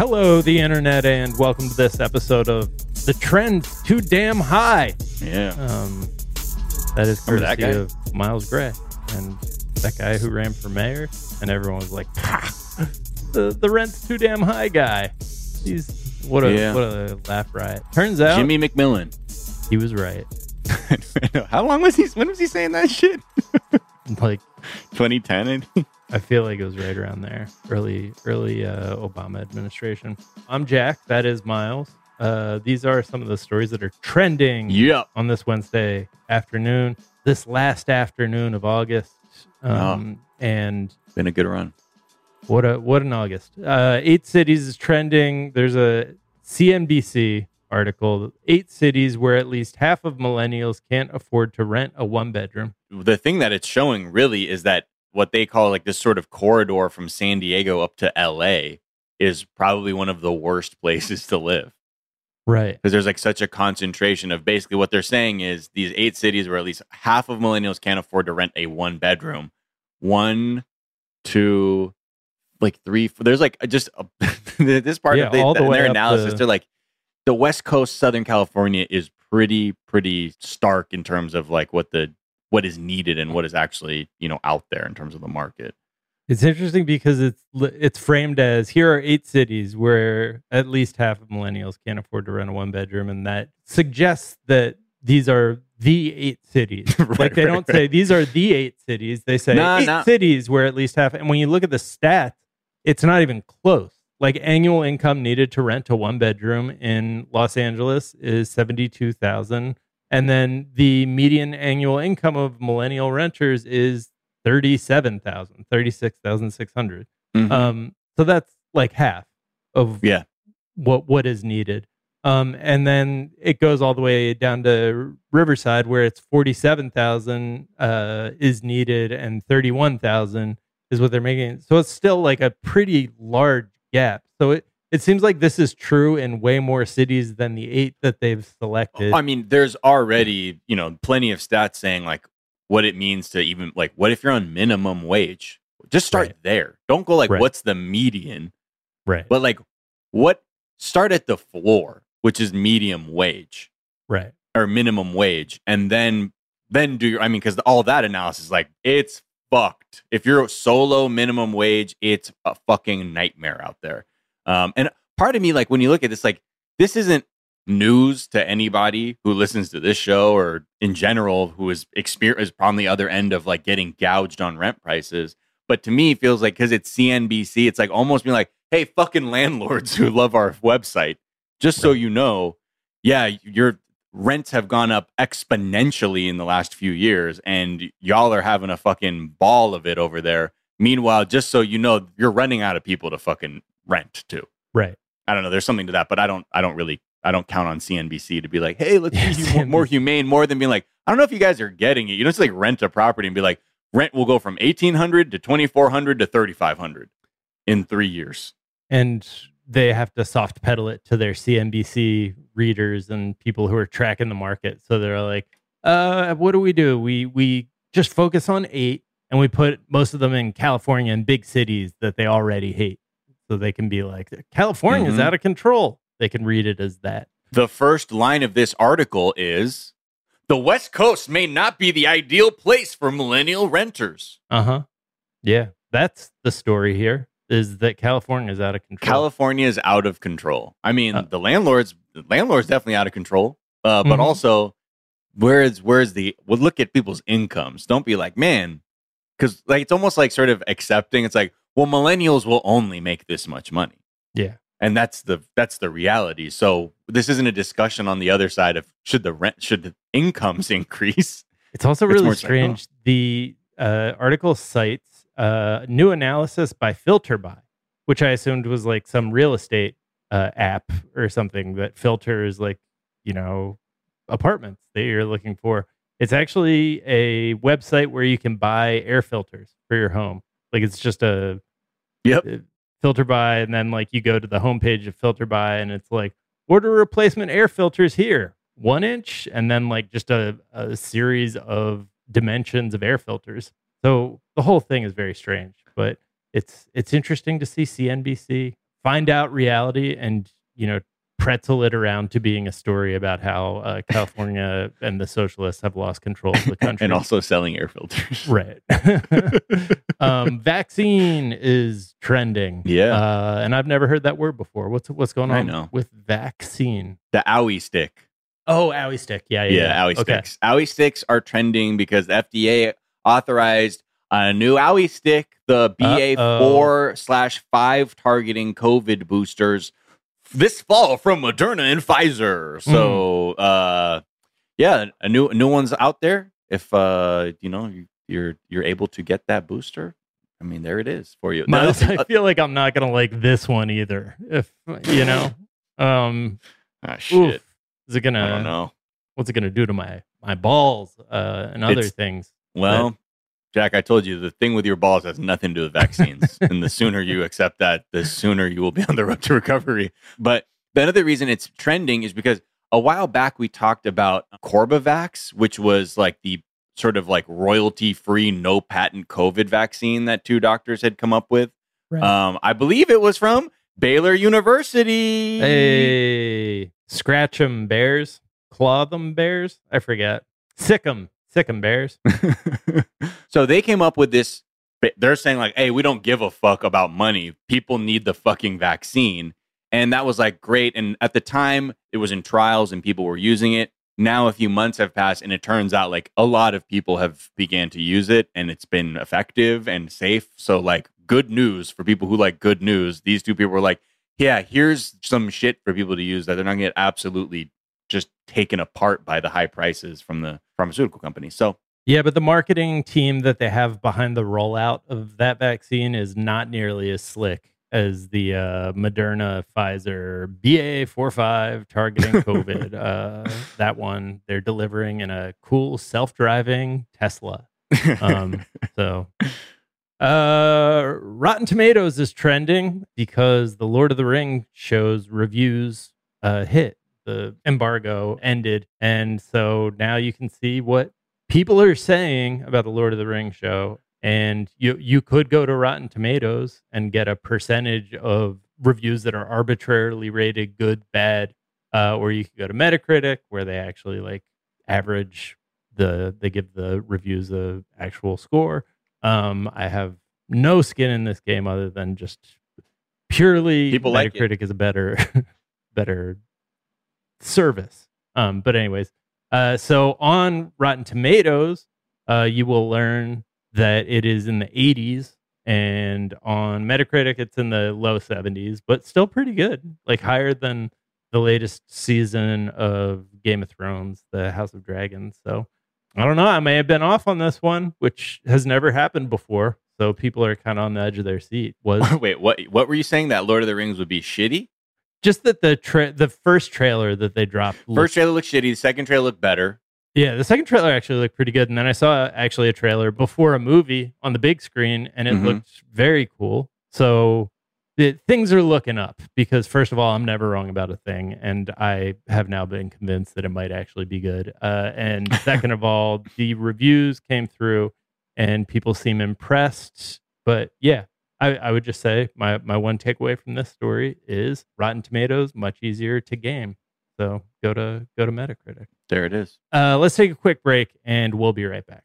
Hello, the internet, and welcome to this episode of The Trend Too Damn High. Yeah. Um, that is Remember that courtesy guy? of Miles Gray and that guy who ran for mayor, and everyone was like, ha! The, the rent's too damn high guy. He's what a Yeah. what a laugh riot. Turns out Jimmy McMillan. he was right. How long was he? When was he saying that shit? Like 2010. I think. I feel like it was right around there, early early uh, Obama administration. I'm Jack. That is Miles. Uh, these are some of the stories that are trending Yep. on this Wednesday afternoon, this last afternoon of August. Um, And Been a good run. what a what an August. Uh, eight cities is trending. There's a CNBC article. Eight cities where at least half of millennials can't afford to rent a one bedroom. The thing that it's showing really is that what they call like this sort of corridor from San Diego up to LA is probably one of the worst places to live Right. because there's like such a concentration of basically what they're saying is these eight cities where at least half of millennials can't afford to rent a one bedroom. One, two, like three. four- There's like just a, this part Yeah, of the, the their analysis. to- They're like the West Coast, Southern California is pretty pretty stark in terms of like what the what is needed and what is actually you know out there in terms of the market. It's interesting because it's it's framed as here are eight cities where at least half of millennials can't afford to rent a one bedroom, and that suggests that these are the eight cities. Right, like they right, don't say these are the eight cities; they say eight cities where at least half. And when you look at the stats, it's not even close. Like annual income needed to rent a one bedroom in Los Angeles is seventy two thousand, and then the median annual income of millennial renters is 37,000, 36,600. Mhm. Um, so that's like half of yeah, what what is needed. Um, and then it goes all the way down to Riverside where it's 47,000 uh, is needed and 31,000 is what they're making. So it's still like a pretty large gap. So it, it seems like this is true in way more cities than the eight that they've selected. I mean, there's already you know plenty of stats saying like what it means to even like what if you're on minimum wage? Just start Right. there. Don't go like Right. what's the median. Right. But like, what start at the floor, which is medium wage right. or minimum wage, and then then do your. I mean, because all that analysis, like, it's fucked. If you're solo minimum wage, it's a fucking nightmare out there. Um, and part of me, like, when you look at this, like, this isn't news to anybody who listens to this show or in general who is experience on the other end of like getting gouged on rent prices. But to me, it feels like because it's CNBC, it's like almost being like, hey, fucking landlords who love our website, just so you know, yeah, your rents have gone up exponentially in the last few years, and y'all are having a fucking ball of it over there. Meanwhile, just so you know, you're running out of people to fucking rent too. Right. I don't know. There's something to that, but I don't. I don't really. I don't count on CNBC to be like, hey, let's Yeah, be hu- more humane, more than being like, I don't know if you guys are getting it. You don't just like rent a property and be like, rent will go from eighteen hundred to twenty four hundred to thirty five hundred in three years. And they have to soft pedal it to their CNBC readers and people who are tracking the market. So they're like, uh, what do we do? We we just focus on eight and we put most of them in California and big cities that they already hate. So they can be like, California's Mhm. out of control. They can read it as that. The first line of this article is the West Coast may not be the ideal place for millennial renters. Uh huh. Yeah, that's the story here. Is that California is out of control? California is out of control. I mean, Uh. the landlords, the landlords definitely out of control. Uh, but Mhm. also, where's where's the? Well, look at people's incomes. Don't be like, man, because like it's almost like sort of accepting. It's like, well, millennials will only make this much money, yeah. and that's the that's the reality. So this isn't a discussion on the other side of should the rent should the incomes increase. It's also It's really just like, oh. strange. The uh, article cites uh, new analysis by FilterBuy, which I assumed was like some real estate uh, app or something that filters like you know apartments that you're looking for. It's actually a website where you can buy air filters for your home. Like it's just a Yep. FilterBuy, and then like you go to the homepage of FilterBuy, and it's like order replacement air filters here, one inch, and then like just a, a series of dimensions of air filters. So the whole thing is very strange, but it's it's interesting to see CNBC find out reality and you know pretzel it around to being a story about how uh, California and the socialists have lost control of the country. and also selling air filters. Right. um, vaccine is trending. Yeah. Uh, and I've never heard that word before. What's what's going on I know. with vaccine? the owie stick. Oh, owie stick. Yeah, yeah. Yeah, owie Okay. sticks. Owie sticks are trending because the FDA authorized a new owie stick, the BA four slash five targeting COVID boosters this fall from Moderna and Pfizer. So, Hmm. uh, yeah, a new new one's out there. If uh, you know you, you're you're able to get that booster, I mean, there it is for you. Miles, I uh, feel like I'm not gonna like this one either. If you know, um, ah, shit, oof, is it gonna? I don't know. What's it gonna do to my my balls uh, and other It's- things? Well, Jack, I told you the thing with your balls has nothing to do with vaccines. and the sooner you accept that, the sooner you will be on the road to recovery. But the other reason it's trending is because a while back we talked about Corbavax, which was like the sort of like royalty free, no patent COVID vaccine that two doctors had come up with. Right. Um, I believe it was from Baylor University. Hey, scratch 'em bears, claw them bears. I forget. Sick 'em, sick 'em bears. so they came up with this. They're saying like, "Hey, we don't give a fuck about money. People need the fucking vaccine." And that was like great. And at the time, it was in trials and people were using it. Now a few months have passed, and it turns out like a lot of people have began to use it, and it's been effective and safe. So like, good news for people who like good news. These two people were like, "Yeah, here's some shit for people to use that they're not gonna get absolutely just taken apart by the high prices from the pharmaceutical companies." So Yeah, but the marketing team that they have behind the rollout of that vaccine is not nearly as slick as the uh, Moderna, Pfizer, BA45 targeting COVID. uh, that one they're delivering in a cool self-driving Tesla. Um, so, uh, Rotten Tomatoes is trending because the Lord of the Ring shows reviews uh, hit. The embargo ended, and so now you can see what people are saying about the Lord of the Rings show. And you you could go to Rotten Tomatoes and get a percentage of reviews that are arbitrarily rated good, bad, uh, or you could go to Metacritic where they actually like average the they give the reviews a actual score. Um, I have no skin in this game other than just purely People like Metacritic it. is a better better service. Um, but anyways, uh, so on Rotten Tomatoes, uh, you will learn that it is in the 80s, and on Metacritic, it's in the low 70s, but still pretty good, like higher than the latest season of Game of Thrones, the House of Dragons. So I don't know. I may have been off on this one, which has never happened before. So people are kind of on the edge of their seat. Was Wait, what? What were you saying? That Lord of the Rings would be shitty? Just that the tra- the first trailer that they dropped looked First trailer looked shitty. The second trailer looked better. Yeah, the second trailer actually looked pretty good, and then I saw actually a trailer before a movie on the big screen, and it Mhm. looked very cool. So the, things are looking up because first of all, I'm never wrong about a thing, and I have now been convinced that it might actually be good. Uh, and second of all, the reviews came through, and people seem impressed. But yeah, I, I would just say my my one takeaway from this story is Rotten Tomatoes much easier to game. So go to go to Metacritic. There it is. Uh, let's take a quick break and we'll be right back.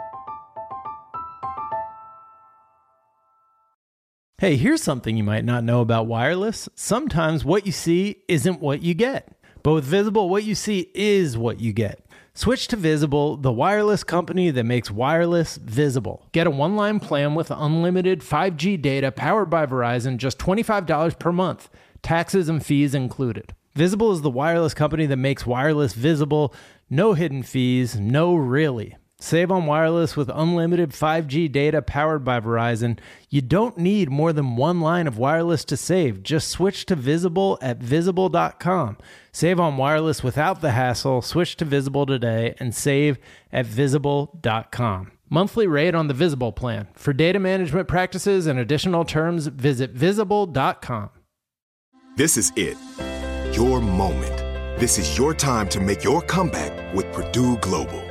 Hey, here's something you might not know about wireless. Sometimes what you see isn't what you get. But with Visible, what you see is what you get. Switch to Visible, the wireless company that makes wireless visible. Get a one line plan with unlimited 5G data powered by Verizon, just $25 per month, taxes and fees included. Visible is the wireless company that makes wireless visible. No hidden fees, no really. Save on wireless with unlimited 5G data powered by Verizon. You don't need more than one line of wireless to save. Just switch to Visible at visible.com. Save on wireless without the hassle. Switch to Visible today and save at visible.com. Monthly rate on the Visible plan. For data management practices and additional terms, visit visible.com. This is it. Your moment. This is your time to make your comeback with Purdue Global.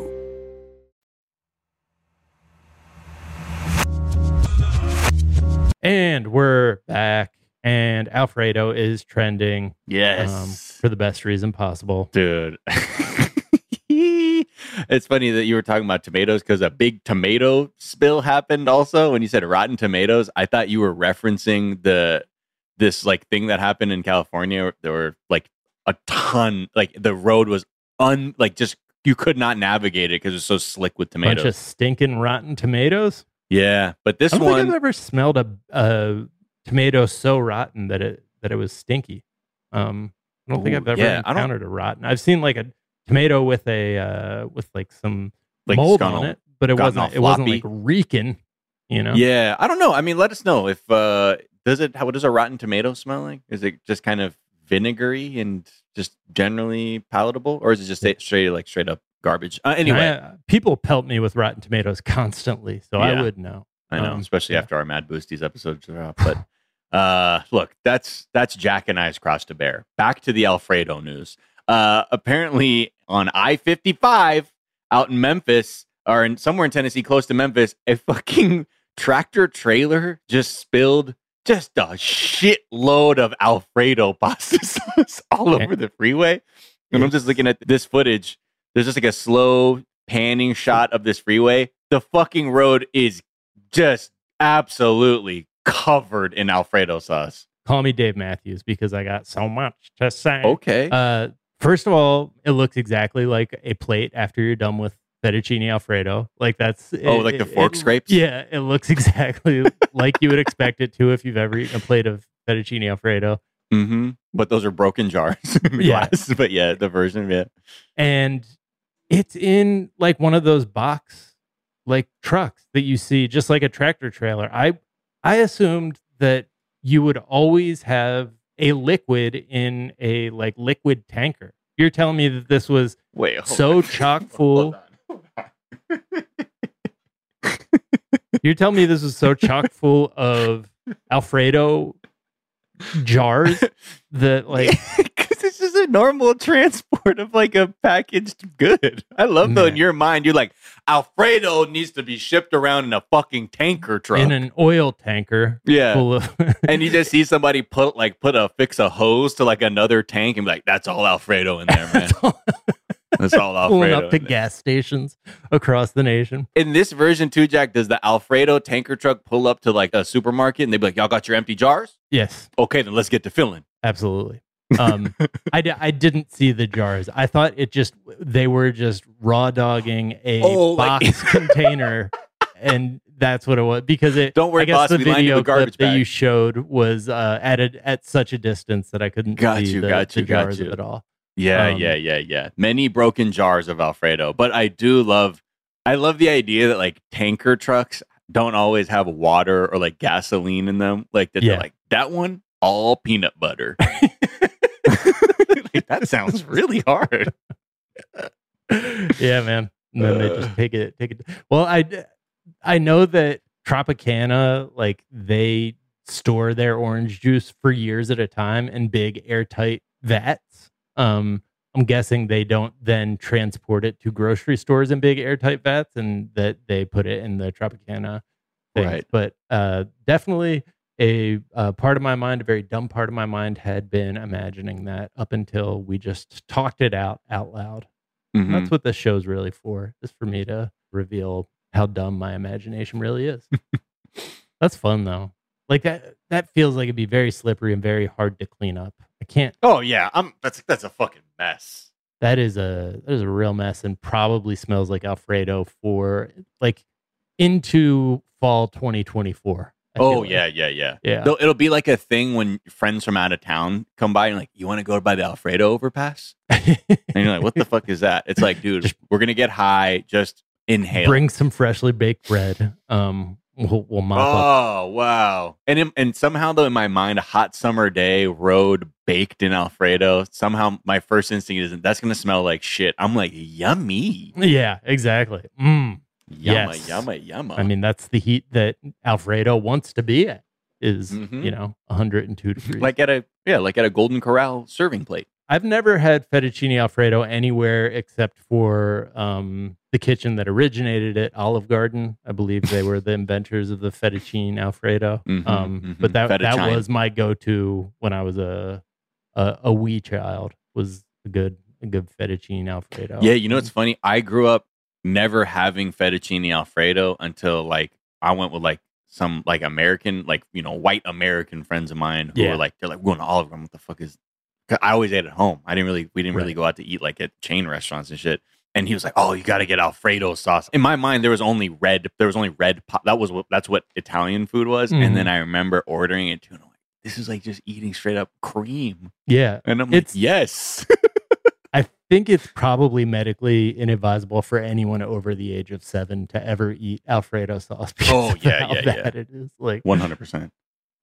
And we're back, and Alfredo is trending Yes. um, for the best reason possible. Dude. it's funny that you were talking about tomatoes because a big tomato spill happened also when you said rotten tomatoes. I thought you were referencing the this like thing that happened in California. There were like a ton, like the road was un like just you could not navigate it because it was so slick with Bunch tomatoes. of stinking rotten tomatoes. Yeah, but this I don't think I've ever smelled a, a tomato so rotten that it that it was stinky. Um, I don't think I've ever yeah, encountered a rotten. I've seen like a tomato with a uh, with like some like mold on it, but it wasn't. It wasn't like reeking. You know. Yeah, I don't know. I mean, let us know if uh does it how does a rotten tomato smell like? Is it just kind of vinegary and just generally palatable, or is it just straight like straight up garbage? Uh, anyway, I- people pelt me with rotten tomatoes constantly, so I would know. I know, um, especially yeah. after our Mad Boosties episodes are up. But uh look, that's that's Jack and I's cross to bear. Back to the Alfredo news. Uh apparently on I fifty five out in Memphis or in somewhere in Tennessee, close to Memphis, a fucking tractor trailer just spilled just a shitload of Alfredo pasta sauce all over the freeway. And I'm just looking at this footage. There's just like a slow panning shot of this freeway. The fucking road is just absolutely covered in Alfredo sauce. Call me Dave Matthews because I got so much to say. Okay. Uh, first of all, it looks exactly like a plate after you're done with fettuccine alfredo. Like that's Oh, it- like the fork it- scrapes? Yeah, it looks exactly like you would expect it to if you've ever eaten a plate of fettuccine alfredo. mm-hmm. But those are broken jars Yeah. glass. But yeah, the version, yeah. and it's in like one of those box like trucks that you see just like a tractor trailer i i assumed that you would always have a liquid in a like liquid tanker you're telling me that this was Wait, So on. chock Hold full. on, hold on. you're telling me this was so chock full of alfredo jars that like it's just a normal transport of like a packaged good. I love though in your mind, you're like Alfredo needs to be shipped around in a fucking tanker truck. in an oil tanker yeah, full of and you just see somebody put like put a fix a hose to like another tank and be like, "That's all Alfredo in there, man. That's all Alfredo. pulling Alfredo." up to there." gas stations across the nation. In this version too, Jack, does the Alfredo tanker truck pull up to like a supermarket and they be like, "Y'all got your empty jars? Yes, Okay, then let's get to filling." absolutely. Um, I, I didn't see the jars. I thought it just they were just raw dogging a Oh, like- box container, and that's what it was. Because it Don't worry, I guess boss, the we lined you video clip that you showed was uh, at a, at such a distance that I couldn't Got see you, the, got the you, got jars you. of it all. Yeah, Um, yeah, yeah, yeah. Many broken jars of Alfredo, but I do love I love the idea that like tanker trucks don't always have water or like gasoline in them. Like that Yeah. they're like that one all peanut butter. Like, that sounds really hard. yeah, man. And then they Uh. just take it, take it. Well, I, I know that Tropicana, like they store their orange juice for years at a time in big airtight vats. Um, I'm guessing they don't then transport it to grocery stores in big airtight vats, and that they put it in the Tropicana. Things. Right. But uh, definitely a uh, part of my mind, a very dumb part of my mind, had been imagining that up until we just talked it out out loud. Mhm. That's what this show's really for, is for me to reveal how dumb my imagination really is. That's fun though. Like that that feels like it'd be very slippery and very hard to clean up. I can't Oh yeah, I'm that's that's a fucking mess. that is a that is a real mess and probably smells like Alfredo for like into fall 2024. I Oh like. yeah, yeah, yeah. Yeah. It'll, it'll be like a thing when friends from out of town come by and like, you want to go by the Alfredo overpass? And you're like, what the fuck is that? It's like, dude, we're gonna get high. Just inhale. Bring some freshly baked bread. Um we'll, we'll mop up. Oh wow! And in, and somehow though, in my mind, a hot summer day, road baked in Alfredo. Somehow, my first instinct isn't that's gonna smell like shit. I'm like, yummy, Yeah, exactly. Mm. Yumma, Yes. yumma, yumma. I mean, that's the heat that Alfredo wants to be at is, Mhm. you know, 102 degrees. like at a yeah, like at a Golden Corral serving plate. I've never had fettuccine Alfredo anywhere except for um, the kitchen that originated it, Olive Garden. I believe they were the inventors of the fettuccine Alfredo. Mhm, um, mhm. But that that was my go-to when I was a a, a wee child. Was a good a good fettuccine Alfredo. Yeah, you know what's funny? I grew up never having fettuccine alfredo until like I went with like some like American, like you know, white American friends of mine who Yeah. were like, they're like, we're going to Olive Garden. What the fuck is? 'Cause I always ate at home. I didn't really, we didn't really go out to eat like at chain restaurants and shit. And he was like, "Oh, you got to get Alfredo sauce." In my mind, there was only red. There was only red. Po- that was what. That's what Italian food was. Mhm. And then I remember ordering it too. And I'm like, "This is like just eating straight up cream." Yeah. And I'm It's- like, "Yes." I think it's probably medically inadvisable for anyone over the age of seven to ever eat Alfredo sauce. because Oh, yeah, how yeah, yeah. it is. Like One hundred percent.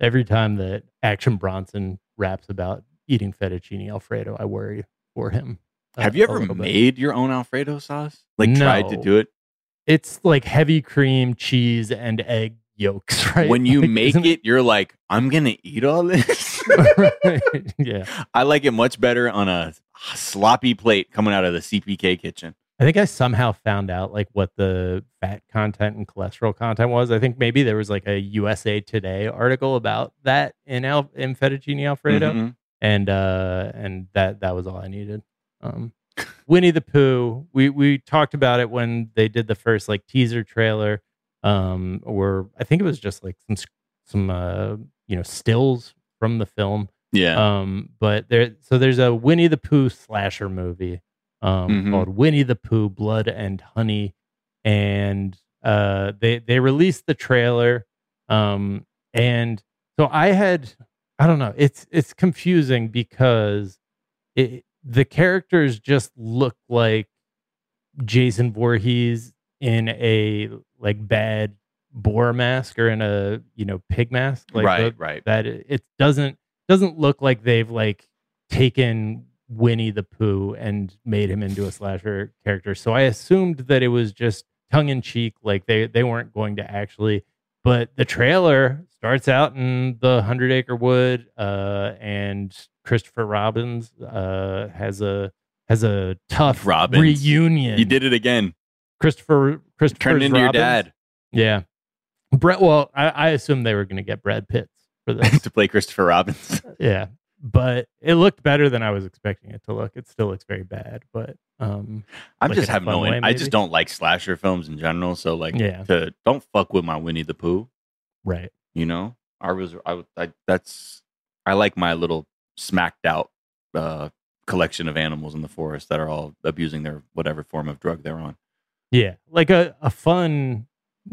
every time that Action Bronson raps about eating fettuccine Alfredo, I worry for him. uh, Have you ever little bit. made your own Alfredo sauce? Like tried to do it? It's like heavy cream, cheese, and egg yolks, right? When you Like, make isn't- it, you're like, I'm gonna eat all this. yeah. I like it much better on a sloppy plate coming out of the CPK kitchen. I think I somehow found out like what the fat content and cholesterol content was. I think maybe there was like a USA Today article about that in Al- in fettuccine alfredo, Mhm. and uh, and that that was all I needed. Um, Winnie the Pooh. We we talked about it when they did the first like teaser trailer, um, or I think it was just like some some uh, you know stills from the film. Yeah. Um, but there, so there's a Winnie the Pooh slasher movie um, Mhm. called Winnie the Pooh: Blood and Honey, and uh, they they released the trailer, um, and so I had, I don't know, it's it's confusing because it the characters just look like Jason Voorhees in a like bad boar mask or in a you know pig mask, like right, the- right. that it it doesn't doesn't look like they've like taken Winnie the Pooh and made him into a slasher character. So I assumed that it was just tongue in cheek, like they they weren't going to actually. But the trailer starts out in the Hundred Acre Wood, uh, and Christopher Robbins uh, has a has a tough Robbins. reunion. You did it again. Christopher Christopher Turned into your dad Yeah, Brett. Well, I, I assumed they were going to get Brad Pitt for this. to play Christopher Robbins. yeah, but it looked better than I was expecting it to look. It still looks very bad, but um, I'm Like just in having no. way, I just don't like slasher films in general. So like, Yeah. to don't fuck with my Winnie the Pooh. right. You know, I was. I, I that's. I like my little smacked out uh, collection of animals in the forest that are all abusing their whatever form of drug they're on. Yeah, like a, a fun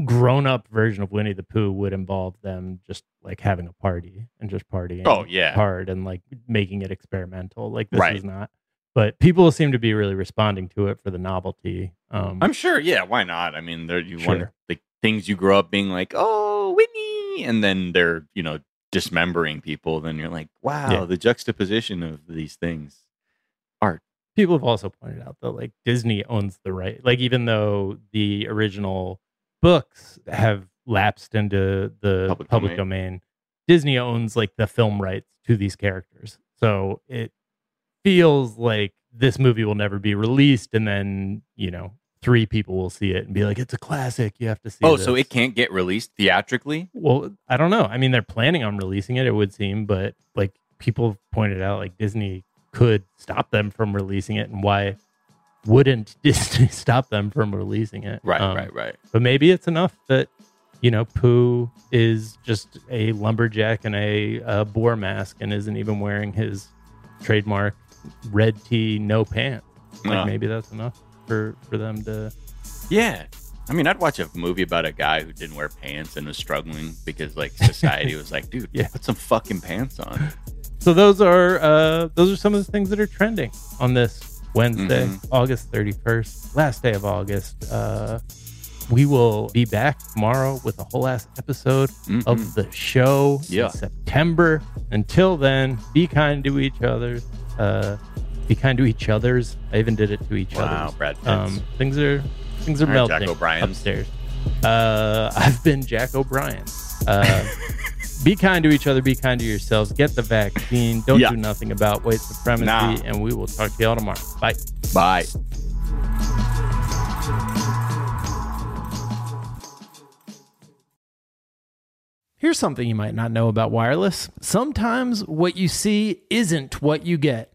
grown up version of Winnie the Pooh would involve them just like having a party and just partying. Oh, yeah. hard and like making it experimental. Like this Right. is not. But people seem to be really responding to it for the novelty. Um, I'm sure. Yeah, why not? I mean, there you want Sure. the things you grow up being like, oh, Winnie, and then they're you know dismembering people. Then you're like, wow, Yeah. the juxtaposition of these things. Art people have also pointed out that like Disney owns the right. Like even though the original books have lapsed into the Public public, domain. domain. Disney owns like the film rights to these characters. So it feels like this movie will never be released and then, you know, three people will see it and be like it's a classic, you have to see Oh, so it can't get released theatrically? Well, I don't know. I mean, they're planning on releasing it, it would seem, but like people have pointed out, like Disney could stop them from releasing it, and why wouldn't Disney stop them from releasing it? Right, Um, right, right. But maybe it's enough that you know Pooh is just a lumberjack in a uh, boar mask and isn't even wearing his trademark red tee, no pants. Like Uh. maybe that's enough for for them to. Yeah. I mean, I'd watch a movie about a guy who didn't wear pants and was struggling because like society was like, dude, Yeah. put some fucking pants on. So those are uh, those are some of the things that are trending on this Wednesday, Mhm. August thirty first, last day of August. Uh, we will be back tomorrow with a whole ass episode Mhm. of the show Yeah. in September. Until then, be kind to each other. Uh, be kind to each other's. I even did it to each other. Wow. Brad. Um, things are things are All right, Jack melting O'Brien's. upstairs. Uh, I've been Jack O'Brien. Uh, be kind to each other. Be kind to yourselves. Get the vaccine. Don't Yeah. do nothing about white supremacy. Nah. And we will talk to y'all tomorrow. Bye. Bye. Here's something you might not know about wireless. Sometimes what you see isn't what you get.